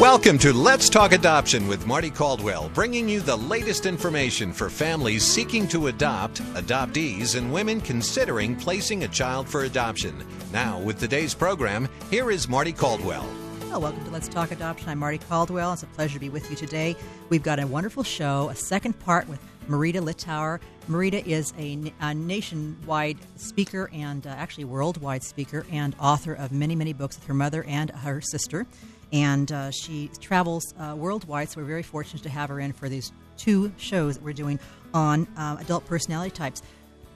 Welcome to Let's Talk Adoption with Marty Caldwell, bringing you the latest information for families seeking to adopt, adoptees, and women considering placing a child for adoption. Now, with today's program, here is Marty Caldwell. Well, welcome to Let's Talk Adoption. I'm Marty Caldwell. It's a pleasure to be with you today. We've got a wonderful show, a second part with Marita Littauer. Marita is a, a nationwide speaker and uh, actually worldwide speaker and author of many, many books with her mother and her sister and uh, she travels uh, worldwide. So we're very fortunate to have her in for these two shows that we're doing on uh, adult personality types.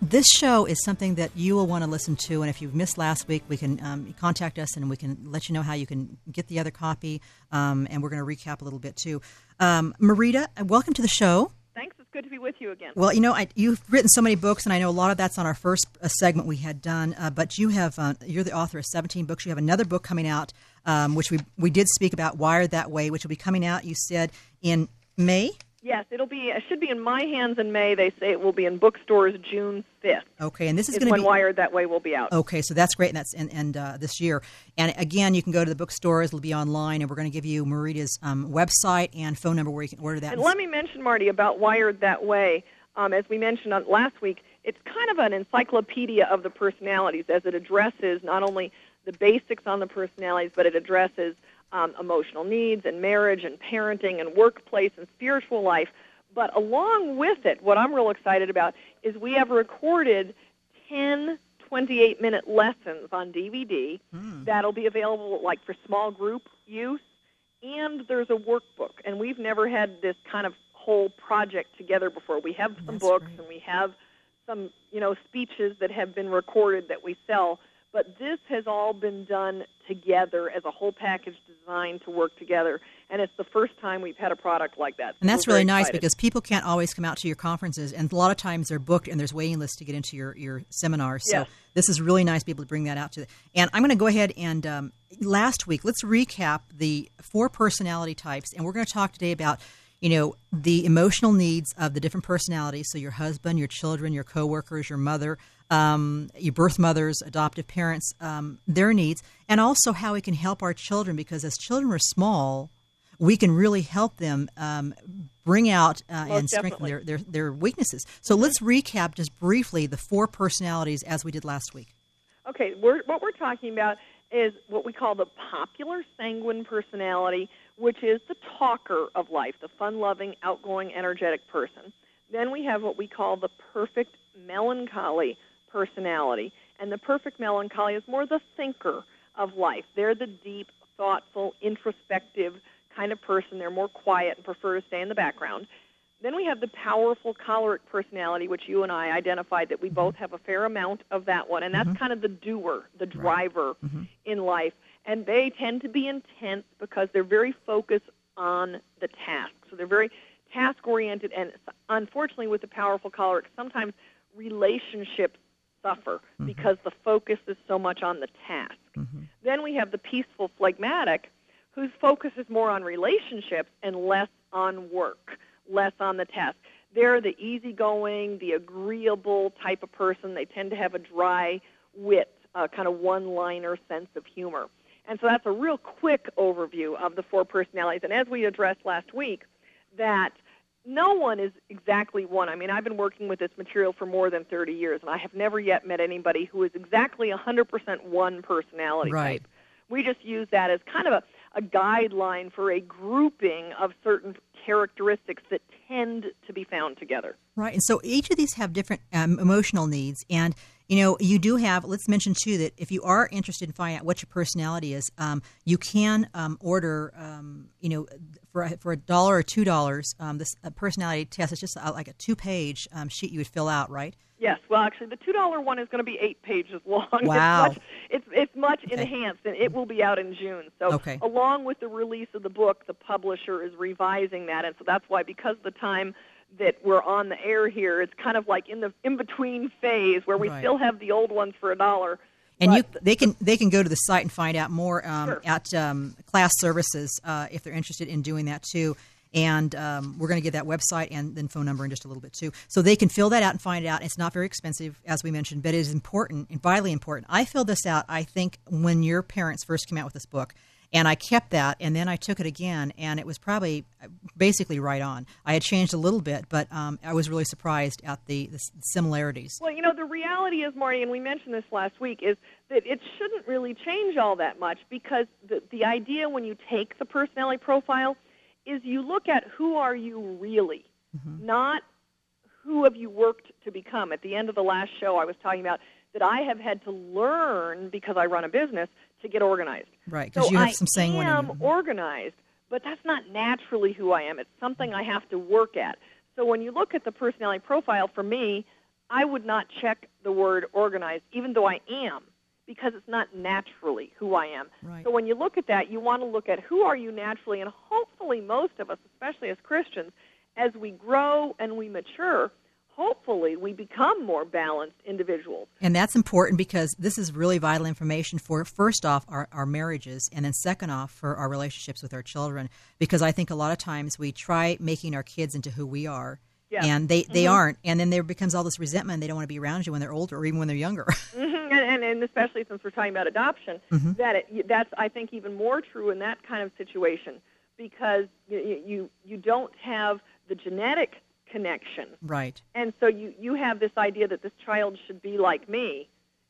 This show is something that you will want to listen to, and if you've missed last week, we can um, contact us and we can let you know how you can get the other copy. Um, and we're going to recap a little bit too. Um, Marita, welcome to the show. Thanks. It's good to be with you again. Well, you know, I, you've written so many books, and I know a lot of that's on our first uh, segment we had done. Uh, but you have uh, you're the author of 17 books. You have another book coming out um, which we we did speak about Wired That Way, which will be coming out. You said in May. Yes, it'll be. It should be in my hands in May. They say it will be in bookstores June fifth. Okay, and this is, is going to be Wired That Way will be out. Okay, so that's great, and that's and, and uh, this year. And again, you can go to the bookstores. It'll be online, and we're going to give you Marita's um, website and phone number where you can order that. And let me mention, Marty, about Wired That Way. Um, as we mentioned on, last week, it's kind of an encyclopedia of the personalities, as it addresses not only the basics on the personalities, but it addresses um, emotional needs and marriage and parenting and workplace and spiritual life. But along with it, what I'm real excited about is we have recorded 10 28 minute lessons on DVD mm. that'll be available like for small group use and there's a workbook and we've never had this kind of whole project together before. We have some That's books great. and we have some, you know, speeches that have been recorded that we sell but this has all been done together as a whole package designed to work together. And it's the first time we've had a product like that. And that's We're really nice excited. because people can't always come out to your conferences, and a lot of times they're booked and there's waiting lists to get into your, your seminars. So Yes. this is really nice to be able to bring that out to. And I'm going to go ahead and um, last week let's recap the four personality types, and we're going to talk today about you know the emotional needs of the different personalities. So your husband, your children, your coworkers, your mother, um, your birth mothers, adoptive parents, um, their needs, and also how we can help our children because as children are small, we can really help them um, bring out uh, and strengthen their, their, their weaknesses. So let's recap just briefly the four personalities as we did last week. Okay, we're, what we're talking about is what we call the popular sanguine personality, which is the talker of life, the fun loving, outgoing, energetic person. Then we have what we call the perfect melancholy personality. And the perfect melancholy is more the thinker of life. They're the deep, thoughtful, introspective kind of person. They're more quiet and prefer to stay in the background. Then we have the powerful choleric personality, which you and I identified that we mm-hmm. both have a fair amount of that one, and that's mm-hmm. kind of the doer, the driver mm-hmm. in life. And they tend to be intense because they're very focused on the task. So they're very task oriented, and unfortunately, with the powerful choleric, sometimes relationships suffer because the focus is so much on the task. Then we have the peaceful phlegmatic, whose focus is more on relationships and less on work, less on the task. They're the easygoing, the agreeable type of person. They tend to have a dry wit, uh, kind of one-liner sense of humor. And so that's a real quick overview of the four personalities. And as we addressed last week, that no one is exactly one. I mean, I've been working with this material for more than 30 years, and I have never yet met anybody who is exactly 100% one personality Right. type. We just use that as kind of a, a guideline for a grouping of certain characteristics that tend to be found together. Right. And so each of these have different um, emotional needs. And, you know, you do have, let's mention too, that if you are interested in finding out what your personality is, um, you can um, order, um, you know, for, a- for a dollar or two dollars, um, this personality test. It's just like a two page um, sheet you would fill out, right? Yes, well, actually, the two dollar one is going to be eight pages long. Wow. It's much, it's, it's much Okay. enhanced, and it will be out in June. So, Okay. along with the release of the book, the publisher is revising that, and so that's why, because the time that we're on the air here, it's kind of like in the in between phase where we Right. still have the old ones for a dollar. And you, they can they can go to the site and find out more um, Sure. at um, Class Services uh, if they're interested in doing that too. And um, we're going to give that website and then phone number in just a little bit too, so they can fill that out and find it out. It's not very expensive, as we mentioned, but it is important and vitally important. I filled this out. I think when your parents first came out with this book, And I kept that, and then I took it again, and it was probably basically right on. I had changed a little bit, but um, I was really surprised at the, the similarities. Well, you know, the reality is, Marty, and we mentioned this last week, is that it shouldn't really change all that much because the, the idea when you take the personality profile is you look at who are you really, mm-hmm. not who have you worked to become. At the end of the last show, I was talking about that I have had to learn because I run a business to get organized. Right, because so you have some saying I am organized, but that's not naturally who I am. It's something I have to work at. So when you look at the personality profile, for me, I would not check the word organized, even though I am, because it's not naturally who I am. Right. So when you look at that, you want to look at who are you naturally, and hopefully most of us, especially as Christians, as we grow and we mature, hopefully we become more balanced individuals. And that's important because this is really vital information for, first off, our, our marriages, and then second off, for our relationships with our children. Because I think a lot of times we try making our kids into who we are. Yes. And they, they mm-hmm. aren't, and then there becomes all this resentment. They don't want to be around you when they're older, or even when they're younger. Mm-hmm. And, and, and, especially since we're talking about adoption, mm-hmm. that it, that's I think even more true in that kind of situation because you you, you don't have the genetic connection. Right. And so you, you have this idea that this child should be like me.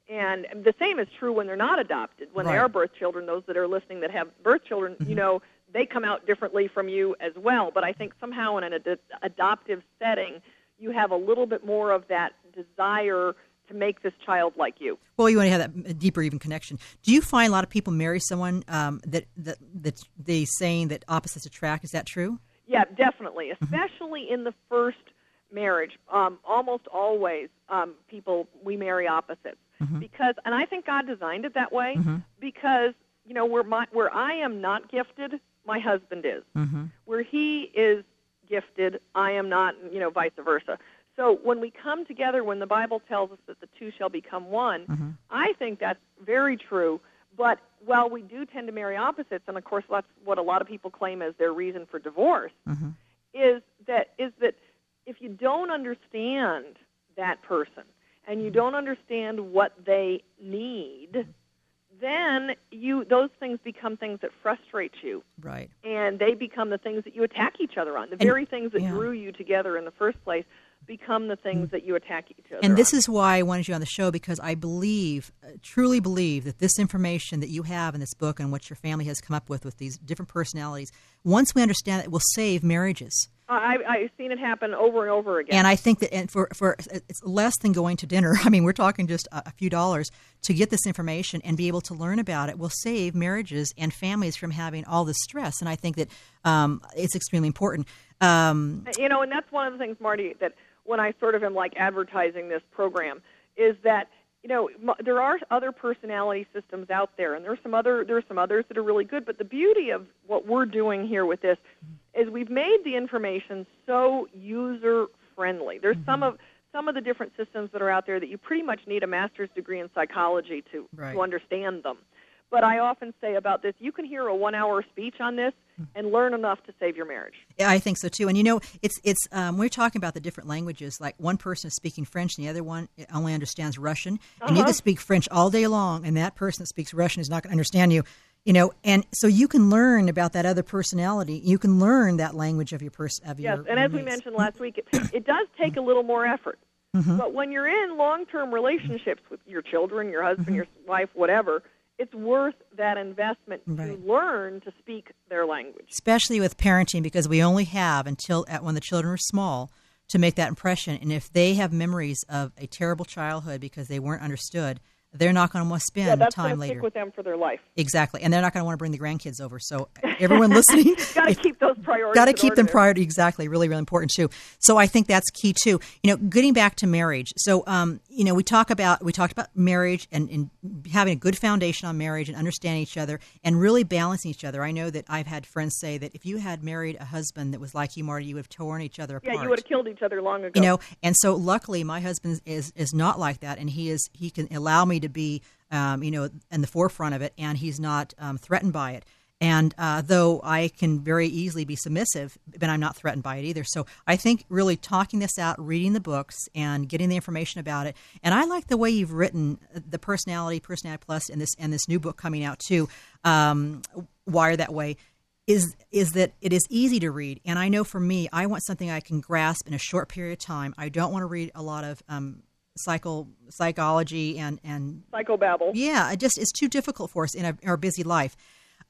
And the same is true when they're not adopted. When right. they are birth children, those that are listening that have birth children, mm-hmm. you know, they come out differently from you as well. But I think somehow in an ad- adoptive setting, you have a little bit more of that desire to make this child like you. Well, you want to have that deeper, even connection. Do you find a lot of people marry someone um, that that that they saying that opposites attract? Is that true? Yeah, definitely, Mm-hmm. especially in the first marriage. Um, almost always, um, people we marry opposites mm-hmm. because, and I think God designed it that way mm-hmm. because you know where my where I am not gifted, my husband is. Mm-hmm. Where he is gifted, I am not. You know, vice versa. So when we come together, when the Bible tells us that the two shall become one, mm-hmm. I think that's very true. But while we do tend to marry opposites, and of course that's what a lot of people claim as their reason for divorce, mm-hmm. is that is that if you don't understand that person and you don't understand what they need, then you those things become things that frustrate you. Right. And they become the things that you attack each other on. The and, very things that yeah. drew you together in the first place become the things that you attack each other. And this on. is why I wanted you on the show because I believe, uh, truly believe, that this information that you have in this book and what your family has come up with with these different personalities, once we understand it, will save marriages. I, I've seen it happen over and over again. And I think that and for, for it's less than going to dinner. I mean, we're talking just a, a few dollars to get this information and be able to learn about it will save marriages and families from having all this stress. And I think that um, it's extremely important. Um, you know, and that's one of the things, Marty, that when I sort of am like advertising this program is that you know there are other personality systems out there, and there's some other there's some others that are really good. But the beauty of what we're doing here with this is we've made the information so user friendly. There's mm-hmm. some of some of the different systems that are out there that you pretty much need a master's degree in psychology to right. to understand them. But I often say about this, you can hear a one-hour speech on this and learn enough to save your marriage. Yeah, I think so too. And you know, it's it's um, we're talking about the different languages. Like one person is speaking French, and the other one only understands Russian. Uh-huh. And you can speak French all day long, and that person that speaks Russian is not going to understand you. You know, and so you can learn about that other personality. You can learn that language of your person. Of yes, your and as we mentioned last week, it, it does take a little more effort. Mm-hmm. But when you're in long-term relationships with your children, your husband, Mm-hmm. your wife, whatever, it's worth that investment Right. to learn to speak their language. especially with parenting, because we only have until at when the children are small to make that impression. And if they have memories of a terrible childhood because they weren't understood, they're not going to want to spend Yeah, that's time later. stick with them for their life. Exactly, and they're not going to want to bring the grandkids over. So everyone listening, Got to keep those priorities. got to keep order them priority. Exactly, really, really important too. So I think that's key too. You know, getting back to marriage. So um, you know, we talk about we talked about marriage and, and having a good foundation on marriage and understanding each other and really balancing each other. I know that I've had friends say that if you had married a husband that was like you, Marty, you would have torn each other apart. Yeah, you would have killed each other long ago. You know, and so luckily my husband is is not like that, and he is he can allow me to be, um, you know, in the forefront of it, and he's not um, threatened by it. And uh, though I can very easily be submissive, but I'm not threatened by it either. So I think really talking this out, reading the books, and getting the information about it. And I like the way you've written the personality, personality plus, and this and this new book coming out too. Um, wired that way is is that it is easy to read. And I know for me, I want something I can grasp in a short period of time. I don't want to read a lot of um, psycho psychology and and psychobabble. Yeah, it just it's too difficult for us in, a, in our busy life.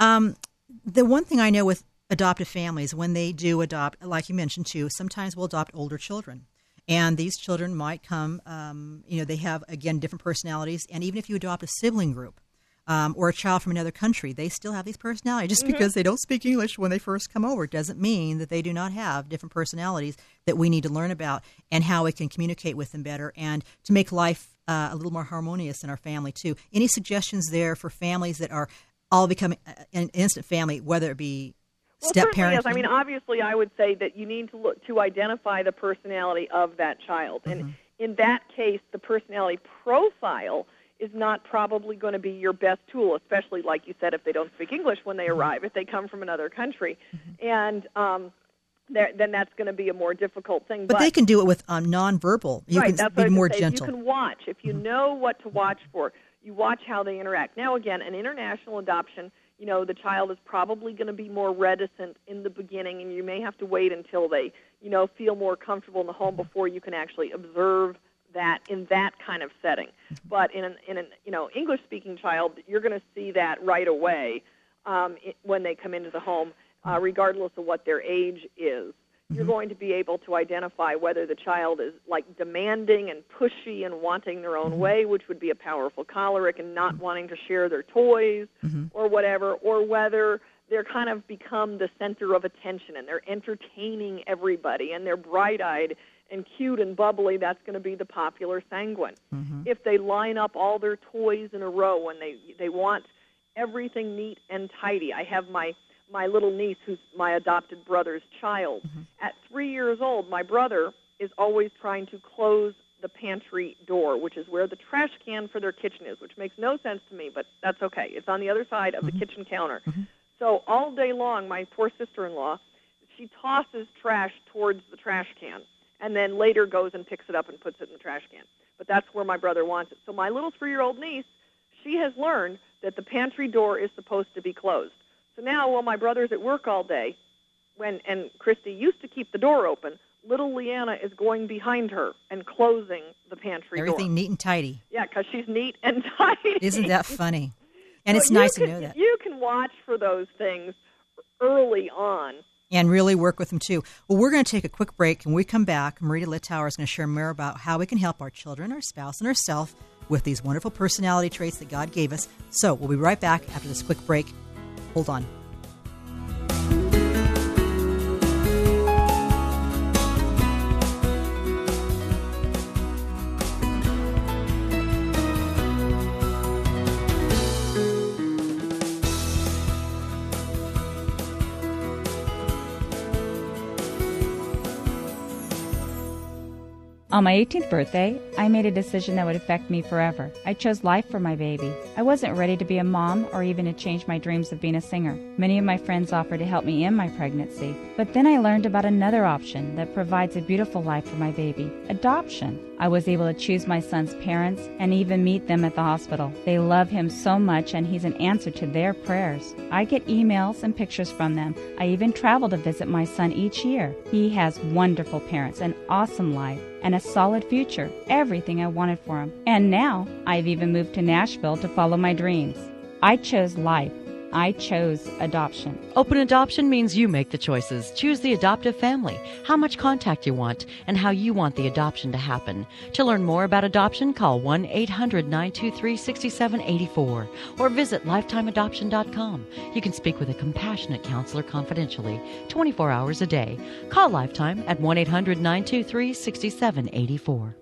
Um, the one thing I know with adoptive families, when they do adopt, like you mentioned too, sometimes we'll adopt older children. And these children might come, um, you know, they have, again, different personalities. And even if you adopt a sibling group, um, or a child from another country, they still have these personalities. Just mm-hmm. because they don't speak English when they first come over doesn't mean that they do not have different personalities that we need to learn about and how we can communicate with them better and to make life uh, a little more harmonious in our family, too. Any suggestions there for families that are all becoming an instant family, whether it be well, step parents? Yes. I mean, obviously, I would say that you need to look to identify the personality of that child. And mm-hmm. in that case, the personality profile – is not probably going to be your best tool, especially like you said, if they don't speak English when they mm-hmm. arrive, if they come from another country, mm-hmm. and um, then that's going to be a more difficult thing. But, but they can do it with um, nonverbal. You right, can that's be more say. gentle. You can watch if you mm-hmm. know what to watch for. You watch how they interact. Now, again, an international adoption. You know, the child is probably going to be more reticent in the beginning, and you may have to wait until they, you know, feel more comfortable in the home before you can actually observe that in that kind of setting. But in an, in an you know English speaking child, you're going to see that right away um, it, when they come into the home, uh, regardless of what their age is. You're mm-hmm. going to be able to identify whether the child is like demanding and pushy and wanting their own mm-hmm. way, which would be a powerful choleric, and not wanting to share their toys mm-hmm. or whatever, or whether they're kind of become the center of attention and they're entertaining everybody and they're bright eyed and cute and bubbly, that's going to be the popular sanguine. Mm-hmm. If they line up all their toys in a row and they they want everything neat and tidy. I have my my little niece who's my adopted brother's child. Mm-hmm. At 3 years old, my brother is always trying to close the pantry door, which is where the trash can for their kitchen is, which makes no sense to me, but that's okay. It's on the other side of mm-hmm. the kitchen counter. Mm-hmm. So all day long, my poor sister-in-law, she tosses trash towards the trash can and then later goes and picks it up and puts it in the trash can. But that's where my brother wants it. So my little three-year-old niece, she has learned that the pantry door is supposed to be closed. So now, while my brother's at work all day, when and Christy used to keep the door open, little Leanna is going behind her and closing the pantry Everything door. Everything neat and tidy. Yeah, because she's neat and tidy. Isn't that funny? And so it's nice can, to know that. You can watch for those things early on and really work with them too. Well, we're going to take a quick break. When we come back, Marita Littauer is going to share more about how we can help our children, our spouse, and ourselves with these wonderful personality traits that God gave us. So we'll be right back after this quick break. Hold on. On my 18th birthday, I made a decision that would affect me forever. I chose life for my baby. I wasn't ready to be a mom or even to change my dreams of being a singer. Many of my friends offered to help me in my pregnancy, but then I learned about another option that provides a beautiful life for my baby adoption. I was able to choose my son's parents and even meet them at the hospital. They love him so much, and he's an answer to their prayers. I get emails and pictures from them. I even travel to visit my son each year. He has wonderful parents, an awesome life and a solid future. Everything I wanted for him. And now I've even moved to Nashville to follow my dreams. I chose life. I chose adoption. Open adoption means you make the choices. Choose the adoptive family, how much contact you want, and how you want the adoption to happen. To learn more about adoption, call 1 800 923 6784 or visit lifetimeadoption.com. You can speak with a compassionate counselor confidentially 24 hours a day. Call Lifetime at 1 800 923 6784.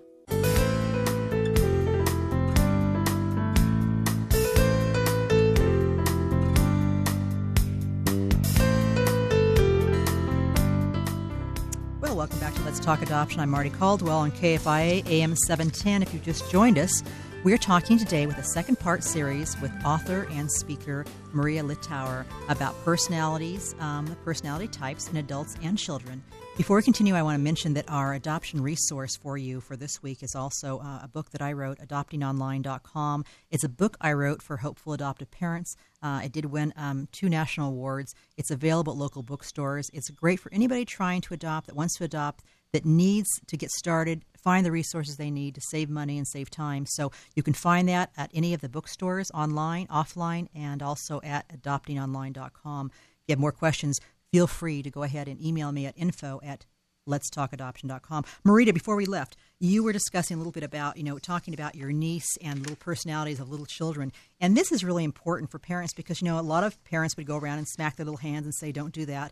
Talk Adoption. I'm Marty Caldwell on KFIA AM 710. If you've just joined us, We're talking today with a second part series with author and speaker Marita Littauer about personalities, um, personality types in adults and children. Before we continue, I want to mention that our adoption resource for you for this week is also uh, a book that I wrote, adoptingonline.com. It's a book I wrote for hopeful adoptive parents. Uh, it did win um, two national awards. It's available at local bookstores. It's great for anybody trying to adopt, that wants to adopt, that needs to get started, find the resources they need to save money and save time. So you can find that at any of the bookstores, online, offline, and also at adoptingonline.com. If you have more questions, feel free to go ahead and email me at info at letstalkadoption.com. Marita, before we left, you were discussing a little bit about, you know, talking about your niece and little personalities of little children. And this is really important for parents because, you know, a lot of parents would go around and smack their little hands and say, don't do that.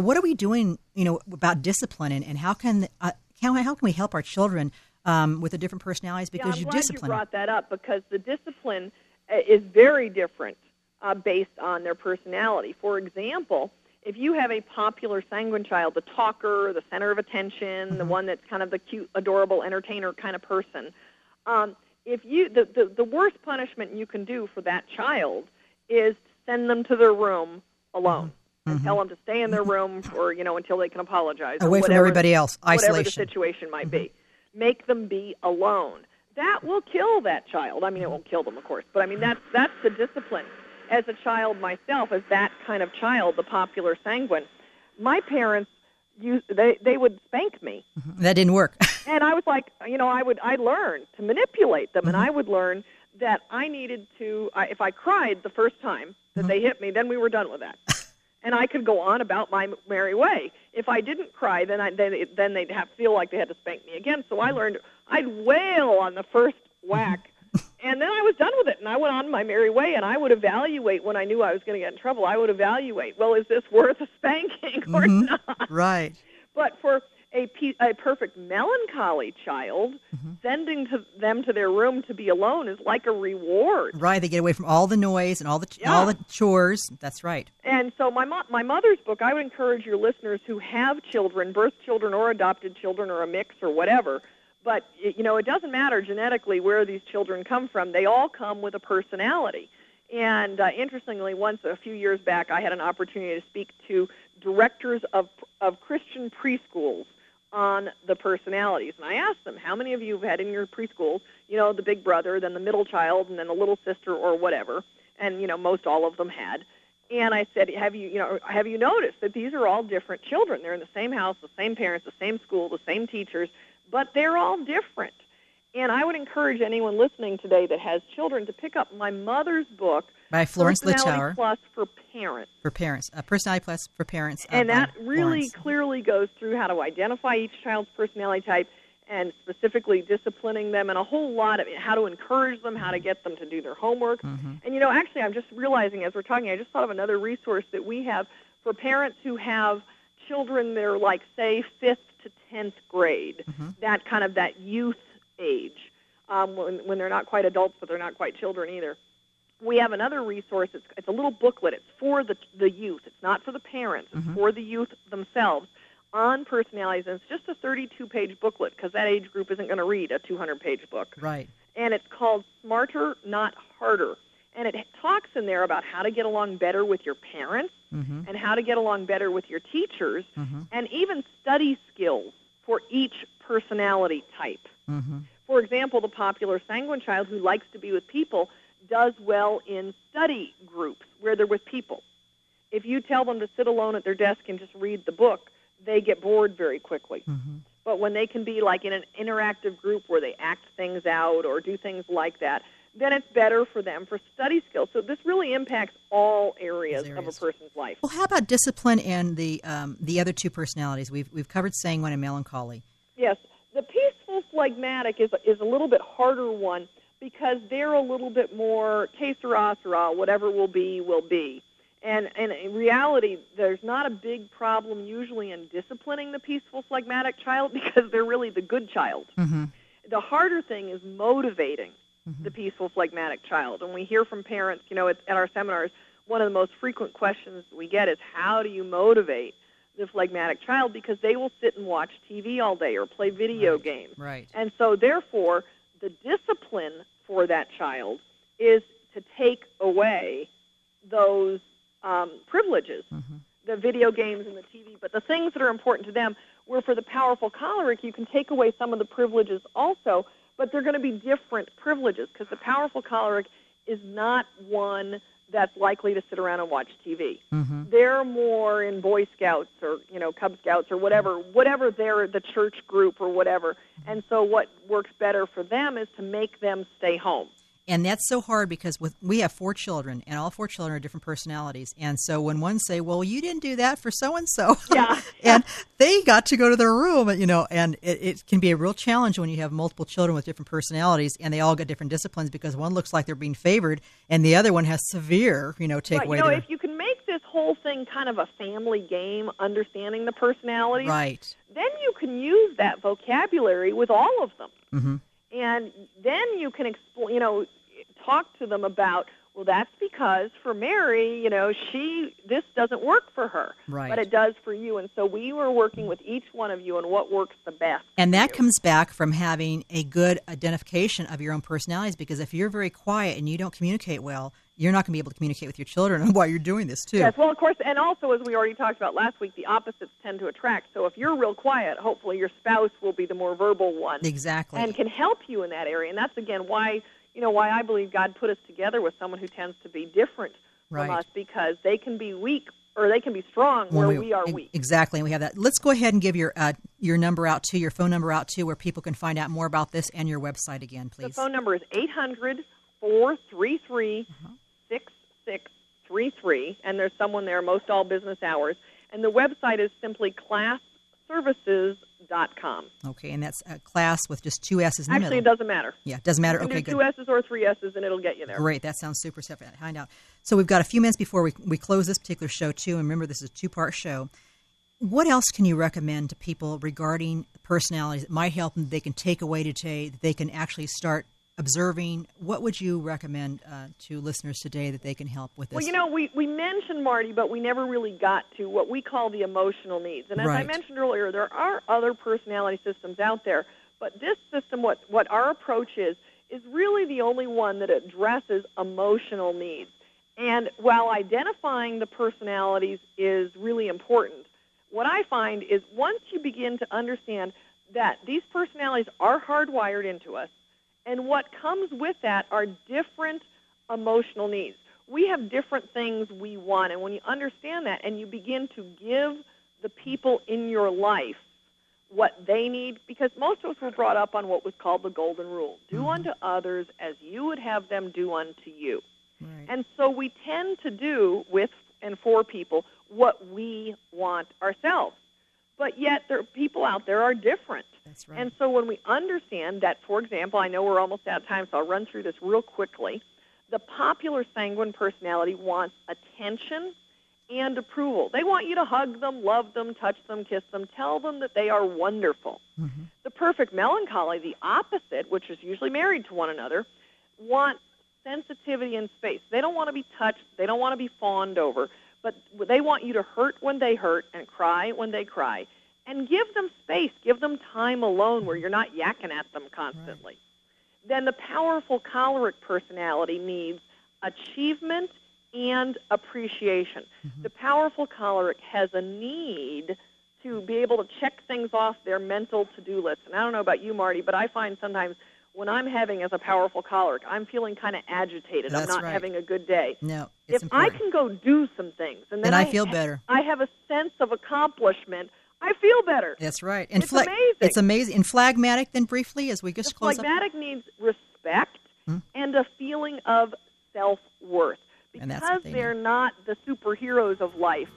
What are we doing, you know, about discipline and, and how can uh, how, how can we help our children um, with the different personalities because yeah, you discipline you brought that up because the discipline uh, is very different uh, based on their personality. For example, if you have a popular sanguine child, the talker, the center of attention, mm-hmm. the one that's kind of the cute, adorable entertainer kind of person, um, if you the, the the worst punishment you can do for that child is send them to their room alone. Mm-hmm. And mm-hmm. tell them to stay in their room for you know until they can apologize. Away whatever, from everybody else, isolation. Whatever the situation might mm-hmm. be, make them be alone. That will kill that child. I mean, it won't kill them, of course, but I mean that's that's the discipline as a child myself, as that kind of child, the popular sanguine, my parents you they they would spank me. Mm-hmm. That didn't work. and I was like, you know, I would I learned to manipulate them, mm-hmm. and I would learn that I needed to. I, if I cried the first time that mm-hmm. they hit me, then we were done with that. and I could go on about my merry way. If I didn't cry, then I then then they'd have feel like they had to spank me again. So I mm-hmm. learned I'd wail on the first whack and then I was done with it, and I went on my merry way. And I would evaluate when I knew I was going to get in trouble. I would evaluate, well, is this worth a spanking or mm-hmm. not? Right. But for a, a perfect melancholy child, mm-hmm. sending to them to their room to be alone is like a reward. Right, they get away from all the noise and all the yeah. all the chores. That's right. And so my mo- my mother's book, I would encourage your listeners who have children, birth children or adopted children or a mix or whatever, but you know, it doesn't matter genetically where these children come from. They all come with a personality. And uh, interestingly, once a few years back, I had an opportunity to speak to directors of of Christian preschools on the personalities. And I asked them, how many of you have had in your preschools, you know, the big brother, then the middle child, and then the little sister or whatever? And you know, most all of them had. And I said, have you, you know, have you noticed that these are all different children? They're in the same house, the same parents, the same school, the same teachers, but they're all different. And I would encourage anyone listening today that has children to pick up my mother's book by Florence Littauer. Plus for parents. For parents, a personality plus for parents. And that really Florence. clearly goes through how to identify each child's personality type and specifically disciplining them and a whole lot of how to encourage them, how to get them to do their homework. Mm-hmm. And you know, actually, I'm just realizing as we're talking, I just thought of another resource that we have for parents who have children that are like, say, fifth to 10th grade, mm-hmm. that kind of that youth age, um, when, when they're not quite adults, but they're not quite children either. We have another resource. It's, it's a little booklet. It's for the, the youth. It's not for the parents. It's mm-hmm. for the youth themselves on personalities. And it's just a 32-page booklet because that age group isn't going to read a 200-page book. Right. And it's called Smarter, Not Harder and it talks in there about how to get along better with your parents mm-hmm. and how to get along better with your teachers mm-hmm. and even study skills for each personality type. Mm-hmm. For example, the popular sanguine child who likes to be with people does well in study groups where they're with people. If you tell them to sit alone at their desk and just read the book, they get bored very quickly. Mm-hmm. But when they can be like in an interactive group where they act things out or do things like that, then it's better for them for study skills. So this really impacts all areas, areas. of a person's life. Well, how about discipline and the um, the other two personalities? We've we've covered sanguine and melancholy. Yes, the peaceful phlegmatic is is a little bit harder one because they're a little bit more que sera, sera, whatever will be will be. And, and in reality, there's not a big problem usually in disciplining the peaceful phlegmatic child because they're really the good child. Mm-hmm. The harder thing is motivating mm-hmm. the peaceful phlegmatic child. And we hear from parents, you know, at, at our seminars, one of the most frequent questions we get is how do you motivate the phlegmatic child because they will sit and watch TV all day or play video right. games. Right. And so therefore, the discipline for that child is to take away those um, privileges, Mm-hmm. the video games and the TV, but the things that are important to them. Where for the powerful choleric, you can take away some of the privileges also, but they're going to be different privileges because the powerful choleric is not one that's likely to sit around and watch TV. Mm-hmm. They're more in Boy Scouts or you know Cub Scouts or whatever, whatever they're the church group or whatever. And so what works better for them is to make them stay home. And that's so hard because with we have four children and all four children are different personalities and so when one say well you didn't do that for so and so Yeah. and they got to go to their room you know and it, it can be a real challenge when you have multiple children with different personalities and they all got different disciplines because one looks like they're being favored and the other one has severe you know take Right, away you know, their, if you can make this whole thing kind of a family game, understanding the personalities, right then you can use that vocabulary with all of them. hmm and then you can explain, you know, talk to them about, well, that's because for Mary, you know, she this doesn't work for her, Right. but it does for you. And so we were working with each one of you on what works the best. And that you. comes back from having a good identification of your own personalities because if you're very quiet and you don't communicate well, you're not going to be able to communicate with your children while you're doing this too. Yes, well, of course, and also as we already talked about last week, the opposites tend to attract. So if you're real quiet, hopefully your spouse will be the more verbal one. Exactly. and can help you in that area. And that's again why you know why I believe God put us together with someone who tends to be different Right. from us because they can be weak or they can be strong where we, are e- weak. Exactly, and we have that. Let's go ahead and give your uh, your number out to your phone number out to where people can find out more about this and your website again, please. The phone number is eight hundred four three three six three three, and there's someone there most all business hours. And the website is simply classservices.com. Okay, and that's a class with just two S's in the Actually, it doesn't matter. Yeah, doesn't matter. You can Okay, do good. two S's or three S's, and it'll get you there. Great. That sounds super simple. Find out. So we've got a few minutes before we, we close this particular show, too. And remember, this is a two part show. What else can you recommend to people regarding personalities that might help them, they can take away today, that they can actually start observing? What would you recommend uh, to listeners today that they can help with this? Well, you know, we, we mentioned Marty, but we never really got to what we call the emotional needs. And as I mentioned earlier, there are other personality systems out there, but this system, what, what our approach is, is really the only one that addresses emotional needs. And while identifying the personalities is really important, what I find is once you begin to understand that these personalities are hardwired into us, and what comes with that are different emotional needs. We have different things we want, and when you understand that and you begin to give the people in your life what they need, because most of us were brought up on what was called the golden rule do mm-hmm. unto others as you would have them do unto you. Right. And so we tend to do with and for people what we want ourselves. But yet there are people out there are different. That's right. And so when we understand that, for example, I know we're almost out of time, so I'll run through this real quickly. The popular sanguine personality wants attention and approval. They want you to hug them, love them, touch them, kiss them, tell them that they are wonderful. Mm-hmm. The perfect melancholy, the opposite, which is usually married to one another, want sensitivity and space. They don't want to be touched, they don't want to be fawned over, but they want you to hurt when they hurt and cry when they cry. And give them space, give them time alone where you're not yakking at them constantly. Then the powerful choleric personality needs achievement and appreciation. Mm-hmm. The powerful choleric has a need to be able to check things off their mental to-do list. And I don't know about you, Marty, but I find sometimes when I'm having as a powerful choleric, I'm feeling kind of agitated. That's I'm not right. having a good day. no, it's if I can go do some things, and then, Then I feel better. I have a sense of accomplishment. I feel better. That's right. And It's flag- amazing. It's amazing. And phlegmatic, then briefly, as we just The close up. phlegmatic needs respect Hmm. and a feeling of self worth. Because they they're need. not the superheroes of life,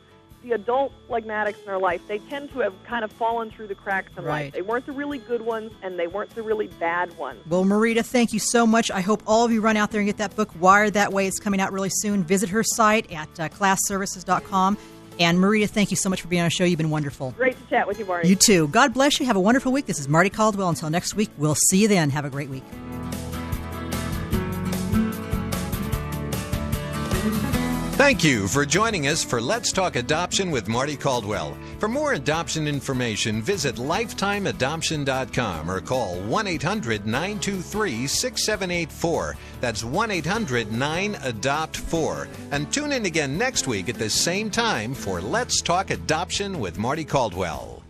the adult phlegmatics in our life, they tend to have kind of fallen through the cracks in Right. life. They weren't the really good ones, and they weren't the really bad ones. Well, Marita, thank you so much. I hope all of you run out there and get that book, Wired That Way. It's coming out really soon. Visit her site at uh, classservices.com. And Marita, thank you so much for being on our show. You've been wonderful. Great to chat with you, Marty. You too. God bless you. Have a wonderful week. This is Marty Caldwell. Until next week, we'll see you then. Have a great week. Thank you for joining us for Let's Talk Adoption with Marty Caldwell. For more adoption information, visit lifetimeadoption.com or call 1 800 923 6784. That's 1 800 9 Adopt 4. And tune in again next week at the same time for Let's Talk Adoption with Marty Caldwell.